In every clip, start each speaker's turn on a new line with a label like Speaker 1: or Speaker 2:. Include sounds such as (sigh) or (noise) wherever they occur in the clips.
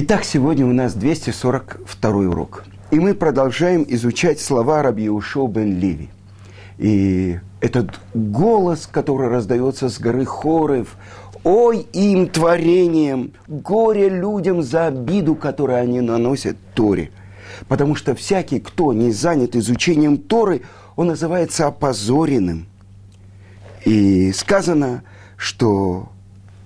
Speaker 1: Итак, сегодня у нас 242 урок. И мы продолжаем изучать слова Раби Ушо бен Ливи. И этот голос, который раздается с горы Хорев, ой им творением, горе людям за обиду, которую они наносят Торе. Потому что всякий, кто не занят изучением Торы, он называется опозоренным. И сказано, что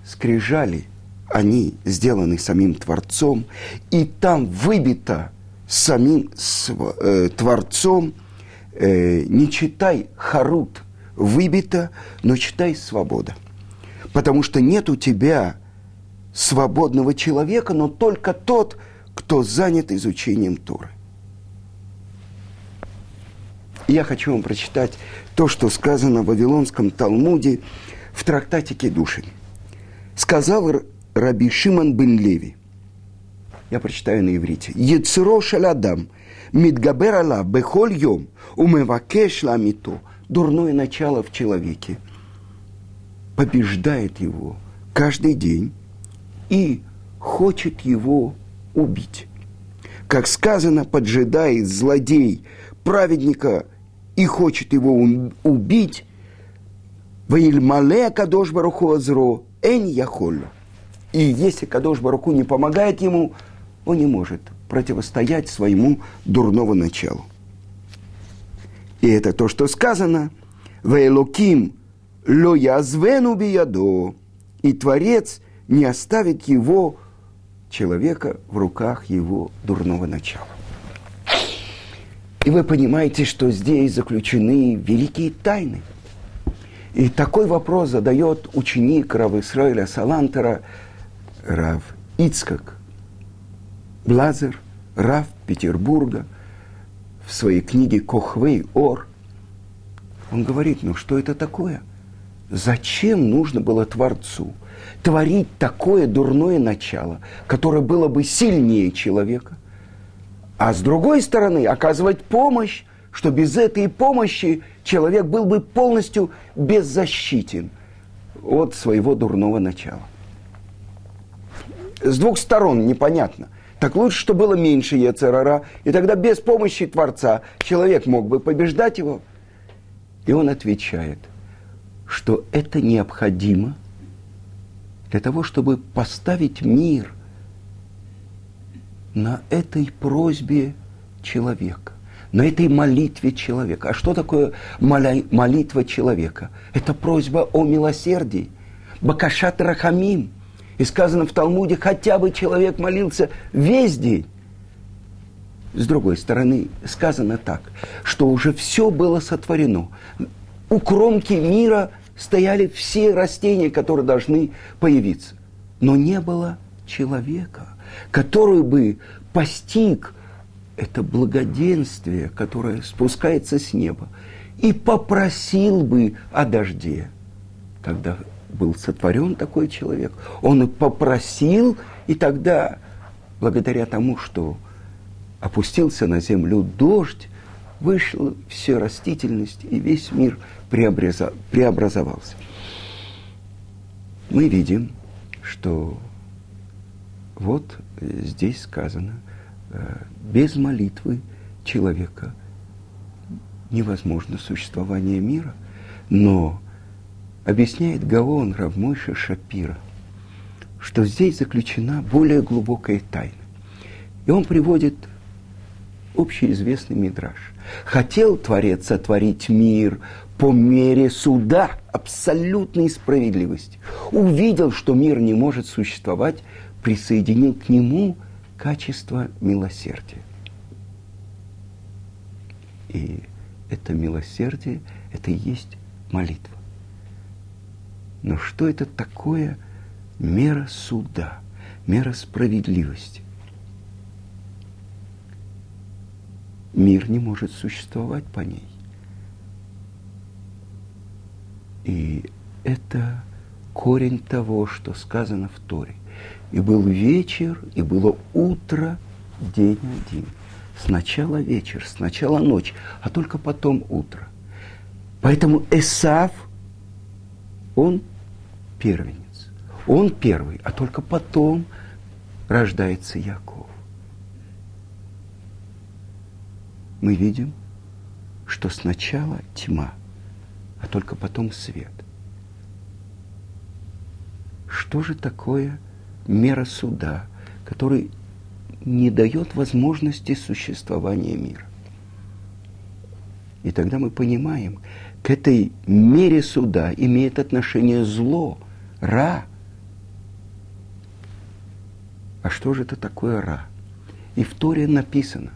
Speaker 1: скрижали, они сделаны самим Творцом, и там выбито самим э, Творцом, э, не читай Харут выбито, но читай свобода. Потому что нет у тебя свободного человека, но только тот, кто занят изучением Торы. Я хочу вам прочитать то, что сказано в Вавилонском Талмуде в трактате Кедушин. Сказал Раби Шиман бен Леви – я прочитаю на иврите. Ецро шалядам, мидгабер алав, бехоль йом, умевакеш ламиту. Дурное начало в человеке побеждает его каждый день и хочет его убить. Как сказано, поджидает злодей праведника и хочет его убить, Ваильмале Кадош Баруху Азро, Энь Яхолю. И если Кадош Баруху не помогает ему, он не может противостоять своему дурному началу. И это то, что сказано. Вейлоким ло язвену биядо. И Творец не оставит его, человека, в руках его дурного начала. И вы понимаете, что здесь заключены великие тайны. И такой вопрос задает ученик Рав Исраиля Салантера, Рав Ицкак – Блазер, Раф Петербурга, в своей книге «Кохвей Ор», он говорит, ну что это такое? Зачем нужно было Творцу творить такое дурное начало, которое было бы сильнее человека, а с другой стороны оказывать помощь, что без этой помощи человек был бы полностью беззащитен от своего дурного начала. С двух сторон непонятно – так лучше, чтобы было меньше Ецерара, и тогда без помощи Творца человек мог бы побеждать его. И он отвечает, что это необходимо для того, чтобы поставить мир на этой просьбе человека, на этой молитве человека. А что такое молитва человека? Это просьба о милосердии. Бакашат Рахамим – и сказано в Талмуде, хотя бы человек молился весь день. С другой стороны, сказано так, что уже все было сотворено. У кромки мира стояли все растения, которые должны появиться. Но не было человека, который бы постиг это благоденствие, которое спускается с неба, и попросил бы о дожде. Тогда был сотворен такой человек. Он попросил, и тогда, благодаря тому, что опустился на землю дождь, вышла вся растительность, и весь мир преобразовался. Мы видим, что вот здесь сказано, э, без молитвы человека невозможно существование мира, но объясняет Гаон Равмойша Шапира, что здесь заключена более глубокая тайна. И он приводит общеизвестный мидраж. Хотел Творец сотворить мир по мере суда абсолютной справедливости. Увидел, что мир не может существовать, присоединил к нему качество милосердия. И это милосердие, это и есть молитва. Но что это такое мера суда, мера справедливости? Мир не может существовать по ней. И это корень того, что сказано в Торе. И был вечер, и было утро, день один. Сначала вечер, сначала ночь, а только потом утро. Поэтому Эсав, он первенец. Он первый, а только потом рождается Яков. Мы видим, что сначала тьма, а только потом свет. Что же такое мера суда, который не дает возможности существования мира? И тогда мы понимаем, к этой мере суда имеет отношение зло, ра. А что же это такое ра? И в Торе написано.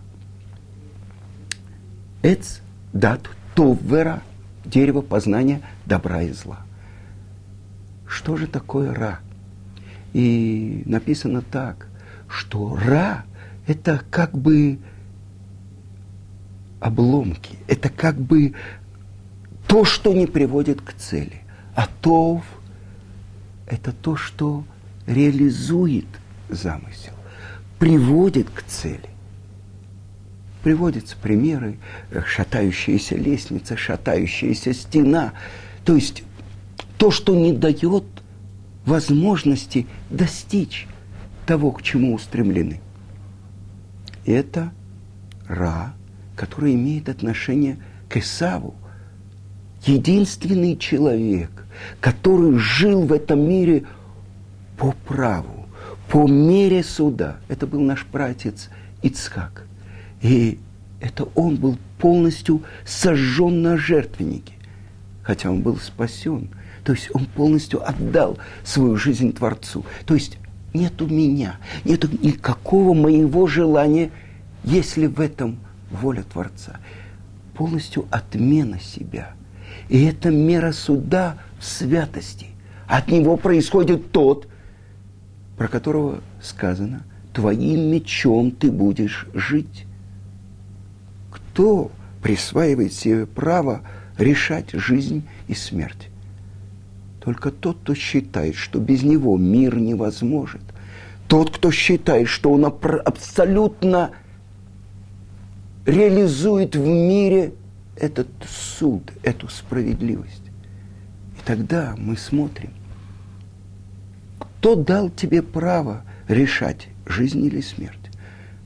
Speaker 1: Эц дат товвера, дерево познания добра и зла. Что же такое ра? И написано так, что ра – это как бы обломки, это как бы то, что не приводит к цели. А тов – это то, что реализует замысел, приводит к цели. Приводятся примеры, э, шатающаяся лестница, шатающаяся стена. То есть то, что не дает возможности достичь того, к чему устремлены. Это Ра, который имеет отношение к Исаву – единственный человек, который жил в этом мире по праву, по мере суда. Это был наш братец Ицхак. И это он был полностью сожжен на жертвеннике, хотя он был спасен. То есть он полностью отдал свою жизнь Творцу. То есть нету меня, нету никакого моего желания, если в этом воля Творца. Полностью отмена себя – и это мера суда в святости. От него происходит тот, про которого сказано, твоим мечом ты будешь жить. Кто присваивает себе право решать жизнь и смерть? Только тот, кто считает, что без него мир невозможен. Тот, кто считает, что он абсолютно реализует в мире этот суд, эту справедливость. И тогда мы смотрим, кто дал тебе право решать, жизнь или смерть.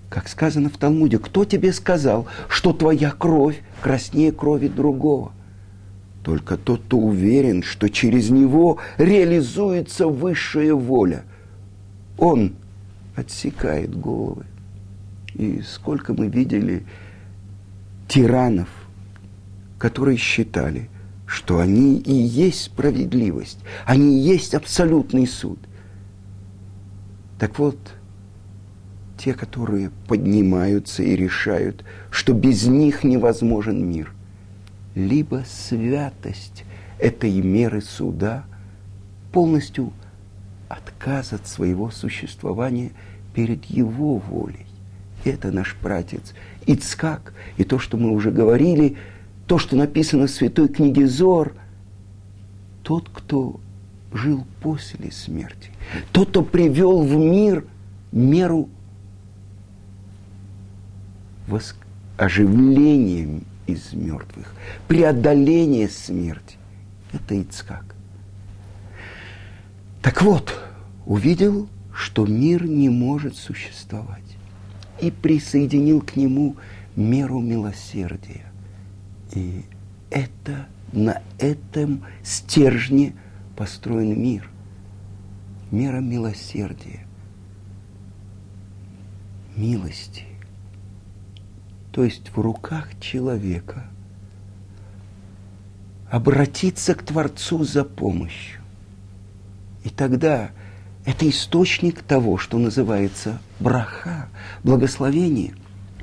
Speaker 1: Как сказано в Талмуде, кто тебе сказал, что твоя кровь краснее крови другого? Только тот, кто уверен, что через него реализуется высшая воля. Он отсекает головы. И сколько мы видели тиранов, которые считали, что они и есть справедливость, они и есть абсолютный суд. Так вот, те, которые поднимаются и решают, что без них невозможен мир, либо святость этой меры суда, полностью отказ от своего существования перед его волей. Это наш пратец Ицкак. И то, что мы уже говорили – то, что написано в Святой книге Зор, тот, кто жил после смерти, тот, кто привел в мир меру оживления из мертвых, преодоления смерти. Это Ицхак. Так вот, увидел, что мир не может существовать, и присоединил к нему меру милосердия. И это на этом стержне построен мир. Мера милосердия, милости. То есть в руках человека обратиться к Творцу за помощью. И тогда это источник того, что называется браха, благословение.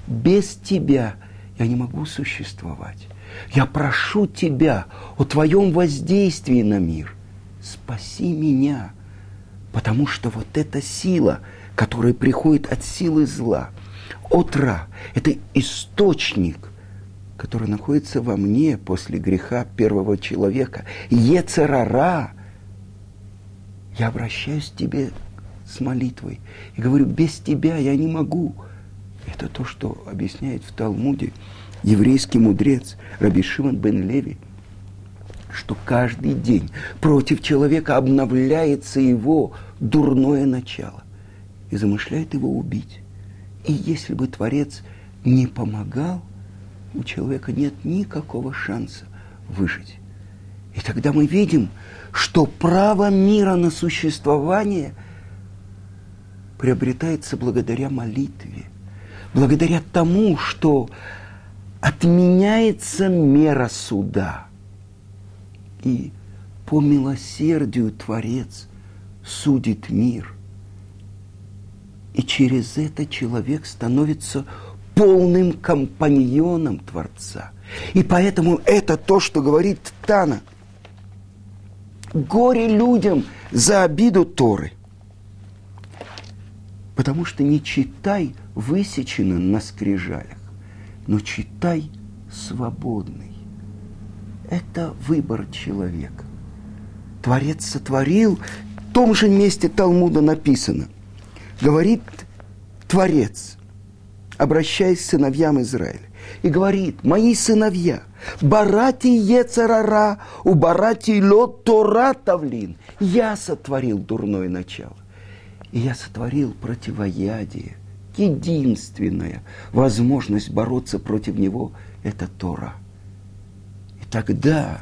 Speaker 1: Без тебя я не могу существовать. Я прошу Тебя о Твоем воздействии на мир. Спаси меня, потому что вот эта сила, которая приходит от силы зла, от Ра, это источник, который находится во мне после греха первого человека. Ецерара. Я обращаюсь к Тебе с молитвой и говорю, без Тебя я не могу. Это то, что объясняет в Талмуде еврейский мудрец Раби Шимон бен Леви, что каждый день против человека обновляется его дурное начало. и замышляет его убить. И если бы Творец не помогал, у человека нет никакого шанса выжить. И тогда мы видим, что право мира на существование приобретается благодаря молитве, благодаря тому, что отменяется мера суда. И по милосердию Творец судит мир. И через это человек становится полным компаньоном Творца. И поэтому это то, что говорит Тана. Горе людям за обиду Торы. Потому что не читай высечено на скрижалях, но читай свободный. Это выбор человека. Творец сотворил, в том же месте Талмуда написано. Говорит Творец, обращаясь к сыновьям Израиля, и говорит, мои сыновья, барати ецарара, у барати лот тора тавлин. Я сотворил дурное начало. И я сотворил противоядие. Единственная возможность бороться против него – это Тора. И тогда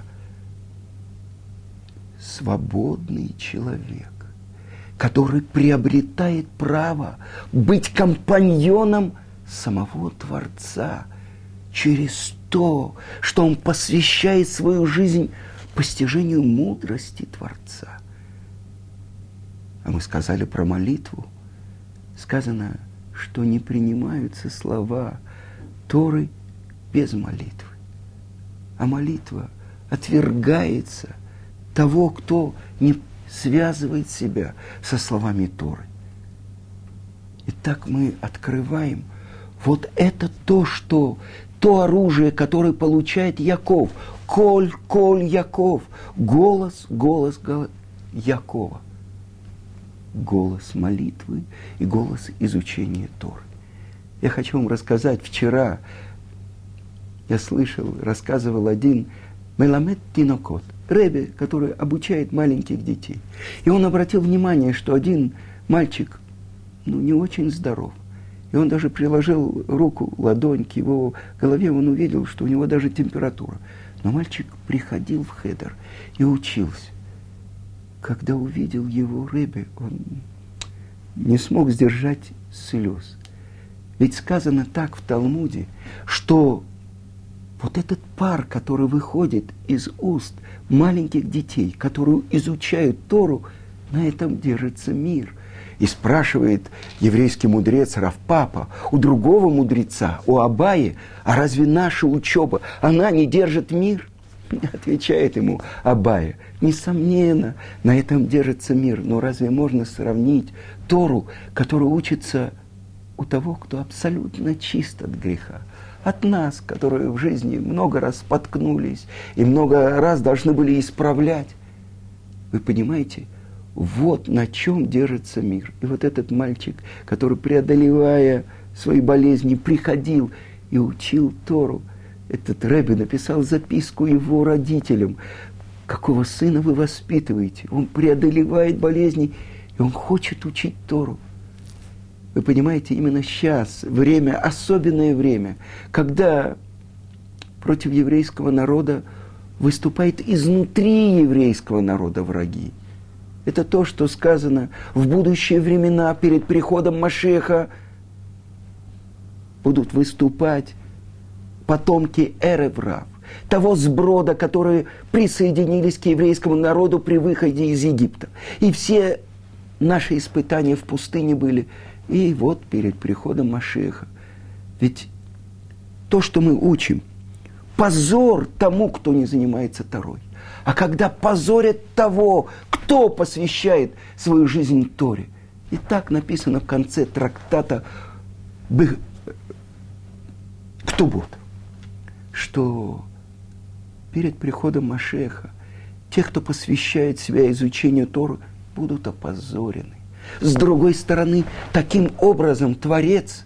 Speaker 1: свободный человек, который приобретает право быть компаньоном самого Творца через то, что он посвящает свою жизнь постижению мудрости Творца. А мы сказали про молитву. Сказано, что не принимаются слова Торы без молитвы. А молитва отвергается – того, кто не связывает себя со словами Торы. И так мы открываем вот это то, что то оружие, которое получает Яков. Коль, коль, Яков. Голос, голос, голос Якова. Голос молитвы и голос изучения Торы. Я хочу вам рассказать, вчера я слышал, рассказывал один Меламед Тинокот. Рэбе, который обучает маленьких детей. И он обратил внимание, что один мальчик ну, не очень здоров. И он даже приложил руку, ладонь к его голове, он увидел, что у него даже температура. Но мальчик приходил в хедер и учился. Когда увидел его Рэбе, он не смог сдержать слез. Ведь сказано так в Талмуде, что вот этот пар, который выходит из уст маленьких детей, которые изучают Тору, на этом держится мир. И спрашивает еврейский мудрец Равпапа у другого мудреца, у Абаи, а разве наша учеба, она не держит мир? (laughs) Отвечает ему Абая, несомненно, на этом держится мир, но разве можно сравнить Тору, которая учится у того, кто абсолютно чист от греха? от нас, которые в жизни много раз споткнулись и много раз должны были исправлять. Вы понимаете, вот на чем держится мир. И вот этот мальчик, который, преодолевая свои болезни, приходил и учил Тору, этот Рэбби написал записку его родителям, какого сына вы воспитываете. Он преодолевает болезни, и он хочет учить Тору. Вы понимаете, именно сейчас, время, особенное время, когда против еврейского народа выступает изнутри еврейского народа враги. Это то, что сказано в будущие времена перед приходом Машеха будут выступать потомки Эреврав, того сброда, которые присоединились к еврейскому народу при выходе из Египта. И все наши испытания в пустыне были и вот перед приходом Машеха. Ведь то, что мы учим, позор тому, кто не занимается Торой. А когда позорят того, кто посвящает свою жизнь Торе. И так написано в конце трактата Ктубот, что перед приходом Машеха те, кто посвящает себя изучению Торы, будут опозорены. С другой стороны, таким образом Творец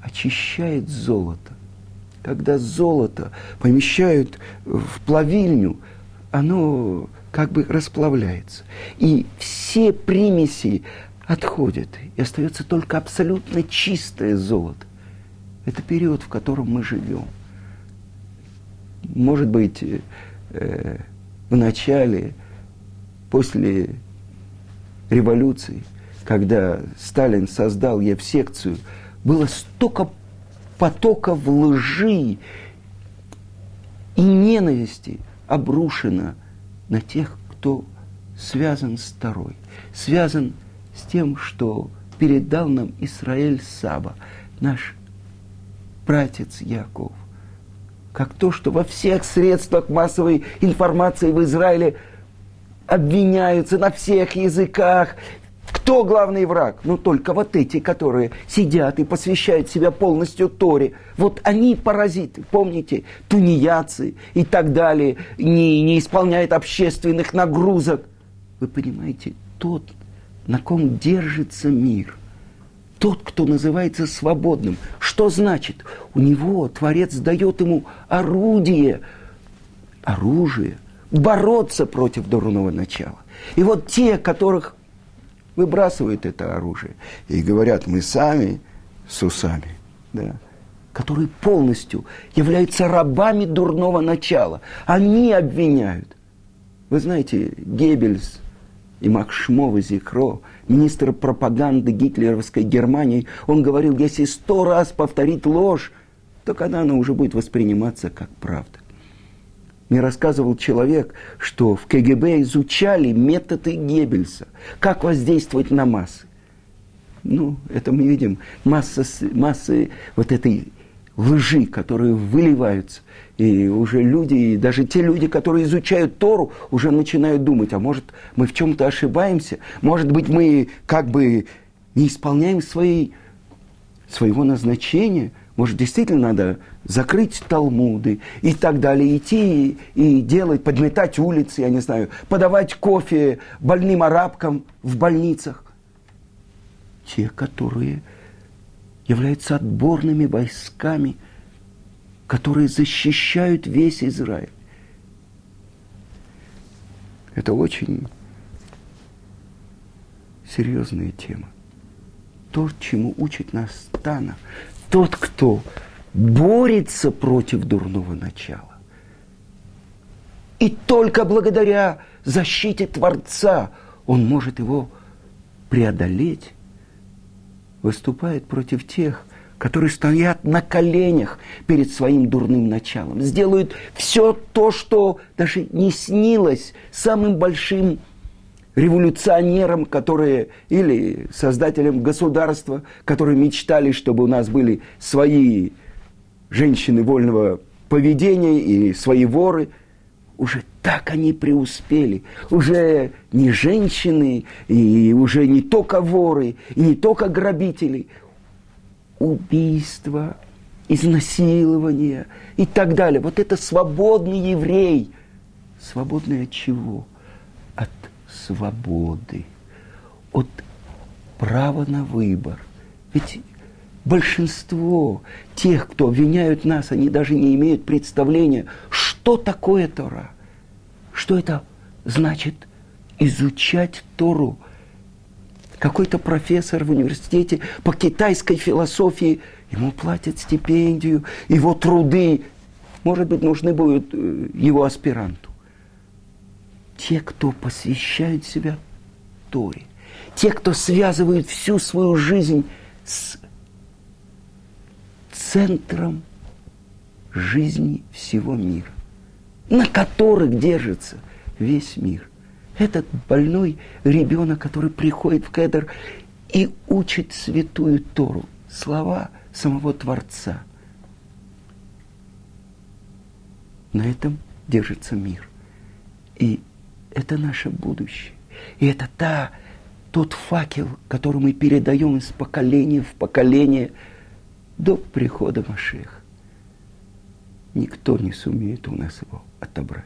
Speaker 1: очищает золото. Когда золото помещают в плавильню, оно как бы расплавляется. И все примеси, отходит, и остается только абсолютно чистое золото. Это период, в котором мы живем. Может быть, э, в начале, после революции, когда Сталин создал Евсекцию, было столько потоков лжи и ненависти обрушено на тех, кто связан с Торой, связан с тем, что передал нам Израиль Саба, наш братец Яков. Как то, что во всех средствах массовой информации в Израиле обвиняются на всех языках, кто главный враг? Ну, только вот эти, которые сидят и посвящают себя полностью Торе. Вот они паразиты, помните, тунеядцы и так далее, не, не исполняют общественных нагрузок. Вы понимаете, тот, на ком держится мир, тот, кто называется свободным, что значит? У него Творец дает ему орудие, оружие, бороться против дурного начала. И вот те, которых выбрасывают это оружие и говорят, мы сами с усами, да, которые полностью являются рабами дурного начала. Они обвиняют. Вы знаете, Геббельс и Макшмова Зикро, министр пропаганды гитлеровской Германии, он говорил, если сто раз повторить ложь, то когда она уже будет восприниматься как правда. Мне рассказывал человек, что в КГБ изучали методы Геббельса, как воздействовать на массы. Ну, это мы видим, масса, массы вот этой лжи, которые выливаются. И уже люди, и даже те люди, которые изучают Тору, уже начинают думать, а может, мы в чем-то ошибаемся, может быть, мы как бы не исполняем свои, своего назначения – может, действительно надо закрыть талмуды и так далее, идти и делать, подметать улицы, я не знаю, подавать кофе больным арабкам в больницах. Те, которые являются отборными войсками, которые защищают весь Израиль. Это очень серьезная тема. То, чему учит нас Тана, тот, кто борется против дурного начала. И только благодаря защите Творца он может его преодолеть, выступает против тех, которые стоят на коленях перед своим дурным началом, сделают все то, что даже не снилось самым большим революционерам, которые, или создателям государства, которые мечтали, чтобы у нас были свои женщины вольного поведения и свои воры, уже так они преуспели. Уже не женщины, и уже не только воры, и не только грабители. Убийства, изнасилования и так далее. Вот это свободный еврей. Свободный от чего? свободы, от права на выбор. Ведь большинство тех, кто обвиняют нас, они даже не имеют представления, что такое Тора. Что это значит изучать Тору. Какой-то профессор в университете по китайской философии, ему платят стипендию, его труды, может быть, нужны будут э, его аспиранту те, кто посвящают себя Торе, те, кто связывают всю свою жизнь с центром жизни всего мира, на которых держится весь мир. Этот больной ребенок, который приходит в Кедр и учит святую Тору, слова самого Творца. На этом держится мир. И это наше будущее. И это та, тот факел, который мы передаем из поколения в поколение до прихода Машеха. Никто не сумеет у нас его отобрать.